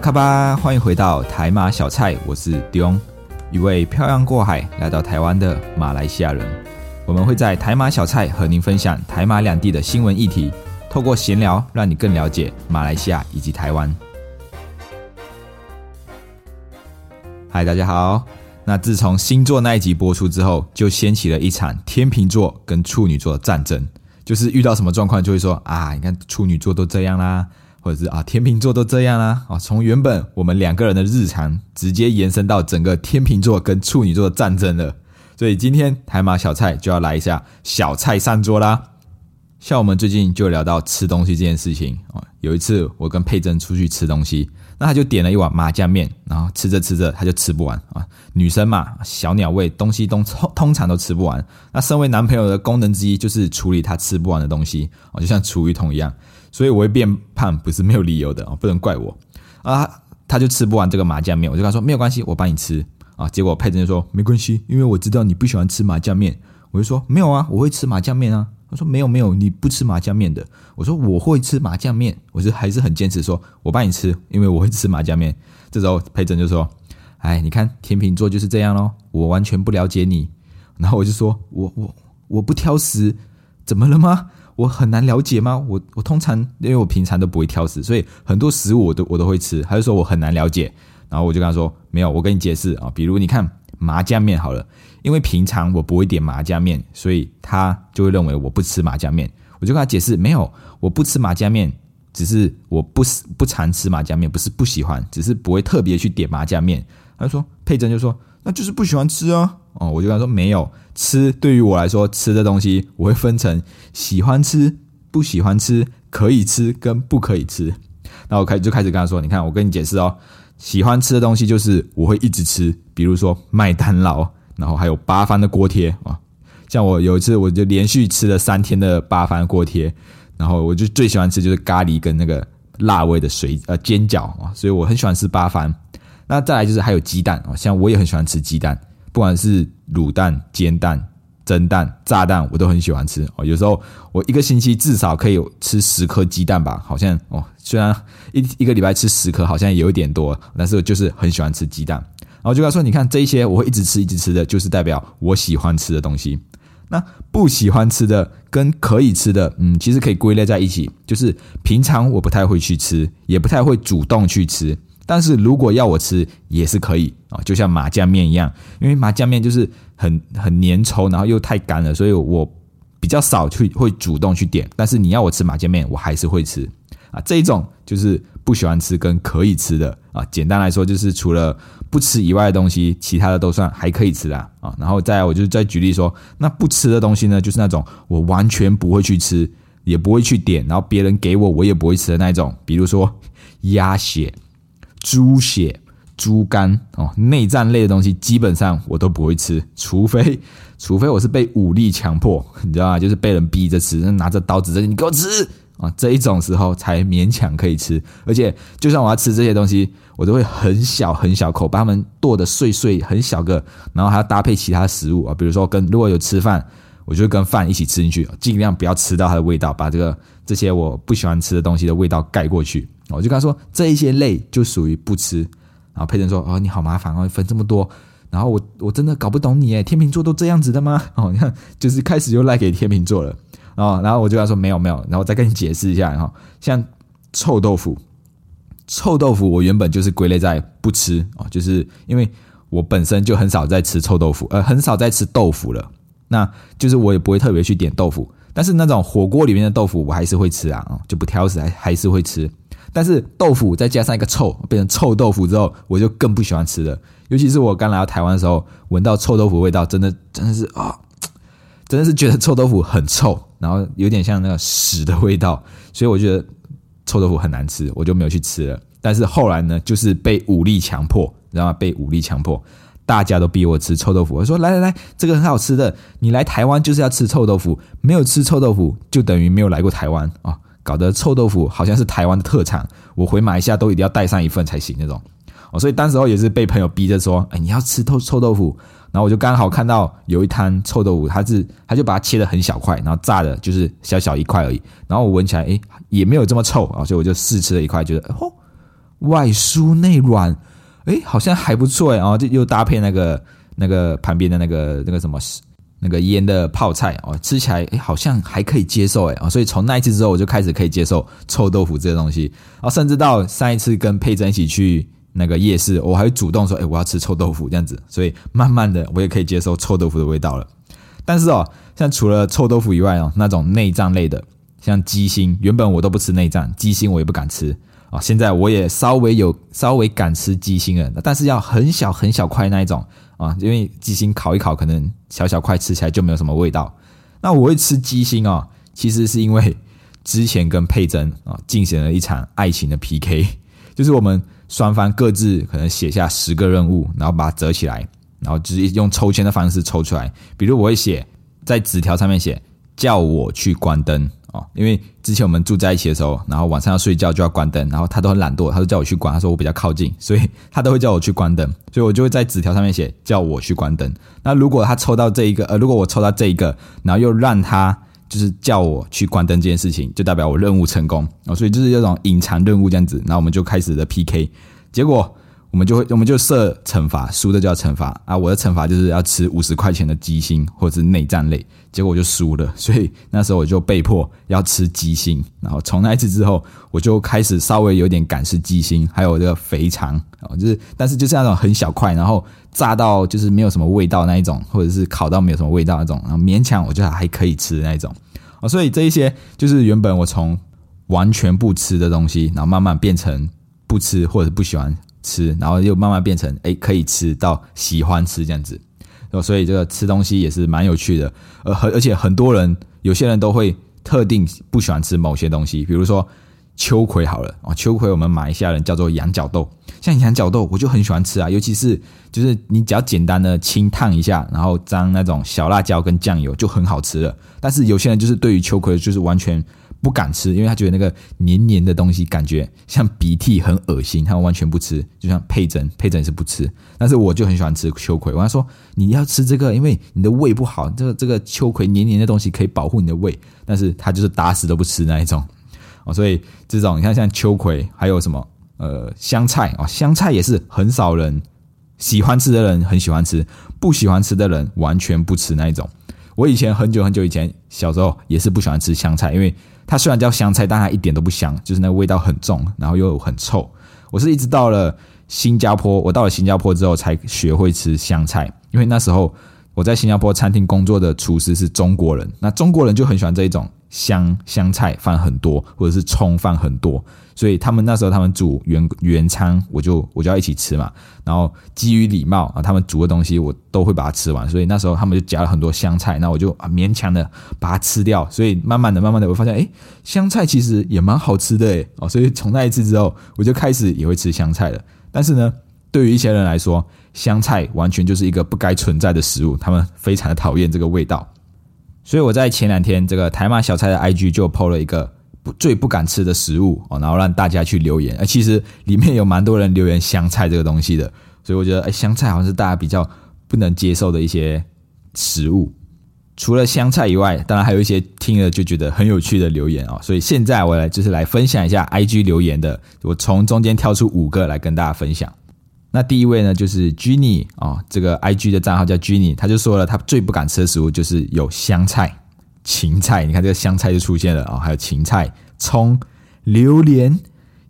卡巴，欢迎回到台马小菜，我是 Dion，一位漂洋过海来到台湾的马来西亚人。我们会在台马小菜和您分享台马两地的新闻议题，透过闲聊，让你更了解马来西亚以及台湾。嗨，大家好。那自从星座那一集播出之后，就掀起了一场天秤座跟处女座的战争。就是遇到什么状况，就会说啊，你看处女座都这样啦，或者是啊天秤座都这样啦。啊，从原本我们两个人的日常，直接延伸到整个天秤座跟处女座的战争了。所以今天台马小菜就要来一下小菜上桌啦。像我们最近就聊到吃东西这件事情啊，有一次我跟佩珍出去吃东西。那他就点了一碗麻酱面，然后吃着吃着他就吃不完啊。女生嘛，小鸟胃，东西都通通常都吃不完。那身为男朋友的功能之一就是处理他吃不完的东西啊，就像厨余桶一样。所以我会变胖不是没有理由的啊，不能怪我啊。他就吃不完这个麻酱面，我就跟他说没有关系，我帮你吃啊。结果佩珍就说没关系，因为我知道你不喜欢吃麻酱面。我就说没有啊，我会吃麻酱面啊。他说没有没有，你不吃麻酱面的。我说我会吃麻酱面，我是还是很坚持说，我帮你吃，因为我会吃麻酱面。这时候佩珍就说：“哎，你看天秤座就是这样咯，我完全不了解你。”然后我就说：“我我我不挑食，怎么了吗？我很难了解吗？我我通常因为我平常都不会挑食，所以很多食物我都我都会吃。”他就说我很难了解，然后我就跟他说：“没有，我跟你解释啊，比如你看。”麻酱面好了，因为平常我不会点麻酱面，所以他就会认为我不吃麻酱面。我就跟他解释，没有，我不吃麻酱面，只是我不不常吃麻酱面，不是不喜欢，只是不会特别去点麻酱面。他就说佩珍就说，那就是不喜欢吃啊。哦，我就跟他说，没有吃，对于我来说，吃的东西我会分成喜欢吃、不喜欢吃、可以吃跟不可以吃。那我开就开始跟他说，你看，我跟你解释哦。喜欢吃的东西就是我会一直吃，比如说麦当劳，然后还有八方的锅贴啊。像我有一次我就连续吃了三天的八方锅贴，然后我就最喜欢吃就是咖喱跟那个辣味的水呃煎饺啊，所以我很喜欢吃八方。那再来就是还有鸡蛋啊，像我也很喜欢吃鸡蛋，不管是卤蛋、煎蛋。蒸蛋、炸蛋我都很喜欢吃哦。有时候我一个星期至少可以吃十颗鸡蛋吧，好像哦，虽然一一个礼拜吃十颗好像有一点多，但是我就是很喜欢吃鸡蛋。然后就跟他说：“你看这一些我会一直吃、一直吃的，就是代表我喜欢吃的东西。那不喜欢吃的跟可以吃的，嗯，其实可以归类在一起，就是平常我不太会去吃，也不太会主动去吃。”但是如果要我吃也是可以啊，就像麻酱面一样，因为麻酱面就是很很粘稠，然后又太干了，所以我比较少去会主动去点。但是你要我吃麻酱面，我还是会吃啊。这一种就是不喜欢吃跟可以吃的啊。简单来说，就是除了不吃以外的东西，其他的都算还可以吃的啊。然后再我就再举例说，那不吃的东西呢，就是那种我完全不会去吃，也不会去点，然后别人给我我也不会吃的那种，比如说鸭血。猪血、猪肝哦，内脏类的东西基本上我都不会吃，除非 除非我是被武力强迫，你知道吗？就是被人逼着吃，拿着刀指着你给我吃啊，这一种时候才勉强可以吃。而且，就算我要吃这些东西，我都会很小很小口，把它们剁得碎碎，很小个，然后还要搭配其他食物啊，比如说跟如果有吃饭，我就跟饭一起吃进去，尽量不要吃到它的味道，把这个这些我不喜欢吃的东西的味道盖过去。我就跟他说，这一些类就属于不吃。然后佩珍说：“哦，你好麻烦哦，分这么多。”然后我我真的搞不懂你诶，天秤座都这样子的吗？哦，你看，就是开始就赖给天秤座了。哦，然后我就跟他说：“没有没有。”然后再跟你解释一下哈，像臭豆腐，臭豆腐我原本就是归类在不吃哦，就是因为我本身就很少在吃臭豆腐，呃，很少在吃豆腐了。那就是我也不会特别去点豆腐，但是那种火锅里面的豆腐我还是会吃啊，就不挑食，还还是会吃。但是豆腐再加上一个臭，变成臭豆腐之后，我就更不喜欢吃了。尤其是我刚来到台湾的时候，闻到臭豆腐味道，真的真的是啊，真的是觉得臭豆腐很臭，然后有点像那个屎的味道，所以我觉得臭豆腐很难吃，我就没有去吃了。但是后来呢，就是被武力强迫，知道吗？被武力强迫，大家都逼我吃臭豆腐。我说来来来，这个很好吃的，你来台湾就是要吃臭豆腐，没有吃臭豆腐就等于没有来过台湾啊。搞得臭豆腐好像是台湾的特产，我回马来西亚都一定要带上一份才行那种。哦，所以当时候也是被朋友逼着说，哎，你要吃臭臭豆腐，然后我就刚好看到有一摊臭豆腐，它是它就把它切的很小块，然后炸的就是小小一块而已，然后我闻起来，哎，也没有这么臭啊、哦，所以我就试吃了一块，觉得哦，外酥内软，哎，好像还不错哎，然后就又搭配那个那个旁边的那个那个什么那个腌的泡菜哦，吃起来诶好像还可以接受诶、啊、所以从那一次之后，我就开始可以接受臭豆腐这个东西。啊、哦，甚至到上一次跟佩珍一起去那个夜市，我还会主动说诶我要吃臭豆腐这样子，所以慢慢的我也可以接受臭豆腐的味道了。但是哦，像除了臭豆腐以外哦，那种内脏类的，像鸡心，原本我都不吃内脏，鸡心我也不敢吃，啊现在我也稍微有稍微敢吃鸡心了但是要很小很小块那一种啊因为鸡心烤一烤可能小小块吃起来就没有什么味道。那我会吃鸡心啊其实是因为之前跟佩珍啊进行了一场爱情的 pk 就是我们双方各自可能写下十个任务然后把它折起来然后直接用抽签的方式抽出来。比如我会写在纸条上面写叫我去关灯。哦，因为之前我们住在一起的时候，然后晚上要睡觉就要关灯，然后他都很懒惰，他就叫我去关，他说我比较靠近，所以他都会叫我去关灯，所以我就会在纸条上面写叫我去关灯。那如果他抽到这一个，呃，如果我抽到这一个，然后又让他，就是叫我去关灯这件事情，就代表我任务成功，哦，所以就是这种隐藏任务这样子，然后我们就开始的 PK 结果。我们就会，我们就设惩罚，输的就要惩罚啊！我的惩罚就是要吃五十块钱的鸡心或者是内脏类，结果我就输了，所以那时候我就被迫要吃鸡心。然后从那一次之后，我就开始稍微有点敢吃鸡心，还有这个肥肠啊，就是但是就是那种很小块，然后炸到就是没有什么味道那一种，或者是烤到没有什么味道那种，然后勉强我觉得还可以吃的那一种哦。所以这一些就是原本我从完全不吃的东西，然后慢慢变成不吃或者不喜欢。吃，然后又慢慢变成哎可以吃到喜欢吃这样子。所以这个吃东西也是蛮有趣的，而很而且很多人有些人都会特定不喜欢吃某些东西，比如说秋葵好了啊，秋葵我们马来西亚人叫做羊角豆，像羊角豆我就很喜欢吃啊，尤其是就是你只要简单的清烫一下，然后沾那种小辣椒跟酱油就很好吃了。但是有些人就是对于秋葵就是完全不敢吃，因为他觉得那个黏黏的东西感觉像鼻涕，很恶心。他们完全不吃，就像佩珍，佩珍是不吃。但是我就很喜欢吃秋葵。我跟他说你要吃这个，因为你的胃不好，这个这个秋葵黏黏的东西可以保护你的胃。但是他就是打死都不吃那一种哦。所以这种你看像秋葵，还有什么呃香菜哦，香菜也是很少人喜欢吃的人很喜欢吃，不喜欢吃的人完全不吃那一种。我以前很久很久以前小时候也是不喜欢吃香菜，因为它虽然叫香菜但它一点都不香就是那个味道很重然后又很臭。我是一直到了新加坡我到了新加坡之后才学会吃香菜因为那时候我在新加坡餐厅工作的厨师是中国人那中国人就很喜欢这一种香香菜放很多，或者是葱放很多，所以他们那时候他们煮原原餐，我就我就要一起吃嘛。然后基于礼貌啊，他们煮的东西我都会把它吃完，所以那时候他们就夹了很多香菜，那我就啊勉强的把它吃掉。所以慢慢的、慢慢的，我发现哎，香菜其实也蛮好吃的诶。哦，所以从那一次之后，我就开始也会吃香菜了。但是呢，对于一些人来说，香菜完全就是一个不该存在的食物，他们非常的讨厌这个味道。所以我在前两天，这个台马小菜的 IG 就 PO 了一个不最不敢吃的食物哦，然后让大家去留言。啊其实里面有蛮多人留言香菜这个东西的，所以我觉得哎，香菜好像是大家比较不能接受的一些食物。除了香菜以外，当然还有一些听了就觉得很有趣的留言哦。所以现在我来就是来分享一下 IG 留言的，我从中间挑出五个来跟大家分享。那第一位呢就是 jenny 哦这个 ig 的账号叫 jenny 他就说了他最不敢吃的食物就是有香菜芹菜你看这个香菜就出现了啊还有芹菜葱榴莲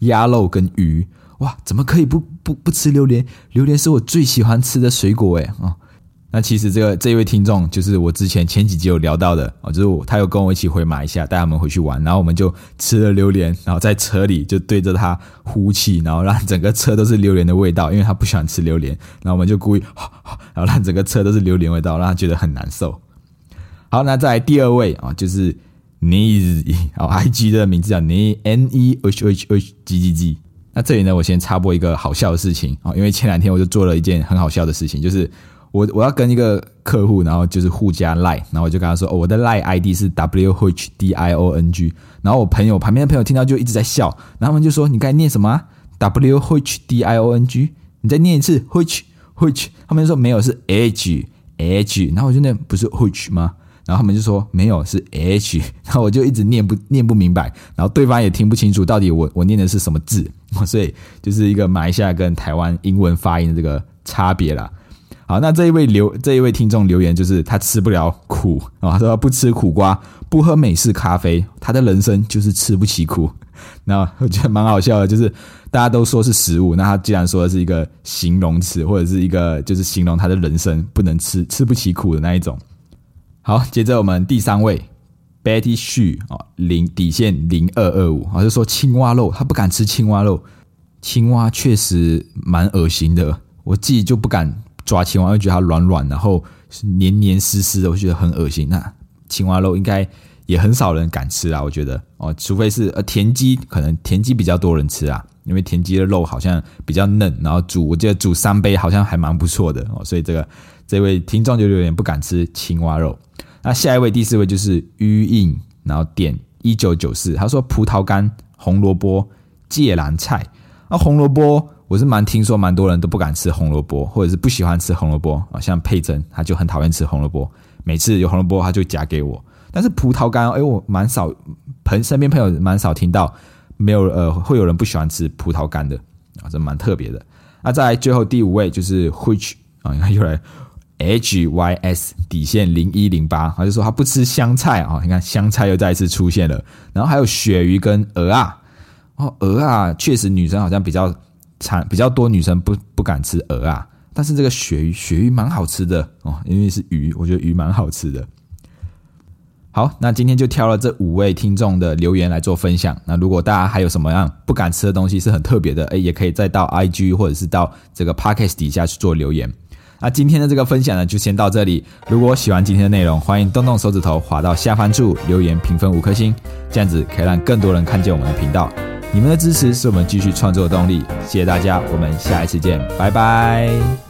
鸭肉跟鱼。哇怎么可以不不不吃榴莲？榴莲是我最喜欢吃的水果诶啊那其实这个这一位听众就是我之前前几集有聊到的哦，就是他有跟我一起回马一下，带他们回去玩，然后我们就吃了榴莲，然后在车里就对着他呼气，然后让整个车都是榴莲的味道，因为他不喜欢吃榴莲，然后我们就故意，然后让整个车都是榴莲味道，让他觉得很难受。好，那在第二位啊，就是 Niz 哦，IG 的名字叫 N E H H H G G G。那这里呢，我先插播一个好笑的事情啊，因为前两天我就做了一件很好笑的事情，就是。我我要跟一个客户，然后就是互加 line，然后我就跟他说，哦，我的 line ID 是 w h d i o n g，然后我朋友旁边的朋友听到就一直在笑，然后他们就说，你刚才念什么、啊、w h d i o n g？你再念一次 which which？他们说没有是 h h，然后我就念不是 hich 吗？然后他们就说没有是 h，然后我就一直念不念不明白，然后对方也听不清楚到底我我念的是什么字，所以就是一个马来西亚跟台湾英文发音的这个差别啦。好，那这一位留这一位听众留言就是他吃不了苦啊，他说不吃苦瓜，不喝美式咖啡，他的人生就是吃不起苦。那我觉得蛮好笑的，就是大家都说是食物，那他既然说的是一个形容词，或者是一个就是形容他的人生不能吃吃不起苦的那一种。好，接着我们第三位 Betty Xu 哦，零底线零二二五，啊，就说青蛙肉，他不敢吃青蛙肉，青蛙确实蛮恶心的，我自己就不敢抓青蛙，会觉得它软软，然后黏黏湿湿的，我觉得很恶心。那青蛙肉应该。也很少人敢吃啊，我觉得哦，除非是呃田鸡，可能田鸡比较多人吃啊，因为田鸡的肉好像比较嫩，然后煮我记得煮三杯好像还蛮不错的哦，所以这个这位听众就有点不敢吃青蛙肉。那下一位第四位就是于印，然后点一九九四，他说葡萄干、红萝卜、芥蓝菜。那红萝卜我是蛮听说蛮多人都不敢吃红萝卜，或者是不喜欢吃红萝卜啊，像佩珍他就很讨厌吃红萝卜，每次有红萝卜他就夹给我。但是葡萄干，哎，我蛮少朋身边朋友蛮少听到没有呃，会有人不喜欢吃葡萄干的啊，这蛮特别的。那在最后第五位就是 which 啊，你看又来 h y s 底线零一零八，他就说他不吃香菜啊，你看香菜又再一次出现了。然后还有鳕鱼跟鹅啊，哦，鹅啊，确实女生好像比较惨，比较多女生不不敢吃鹅啊。但是这个鳕鱼，鳕鱼蛮好吃的哦，因为是鱼，我觉得鱼蛮好吃的。好，那今天就挑了这五位听众的留言来做分享。那如果大家还有什么样不敢吃的东西是很特别的，哎，也可以再到 IG 或者是到这个 Podcast 底下去做留言。那今天的这个分享呢，就先到这里。如果喜欢今天的内容，欢迎动动手指头滑到下方处留言评分五颗星，这样子可以让更多人看见我们的频道。你们的支持是我们继续创作的动力。谢谢大家，我们下一次见，拜拜。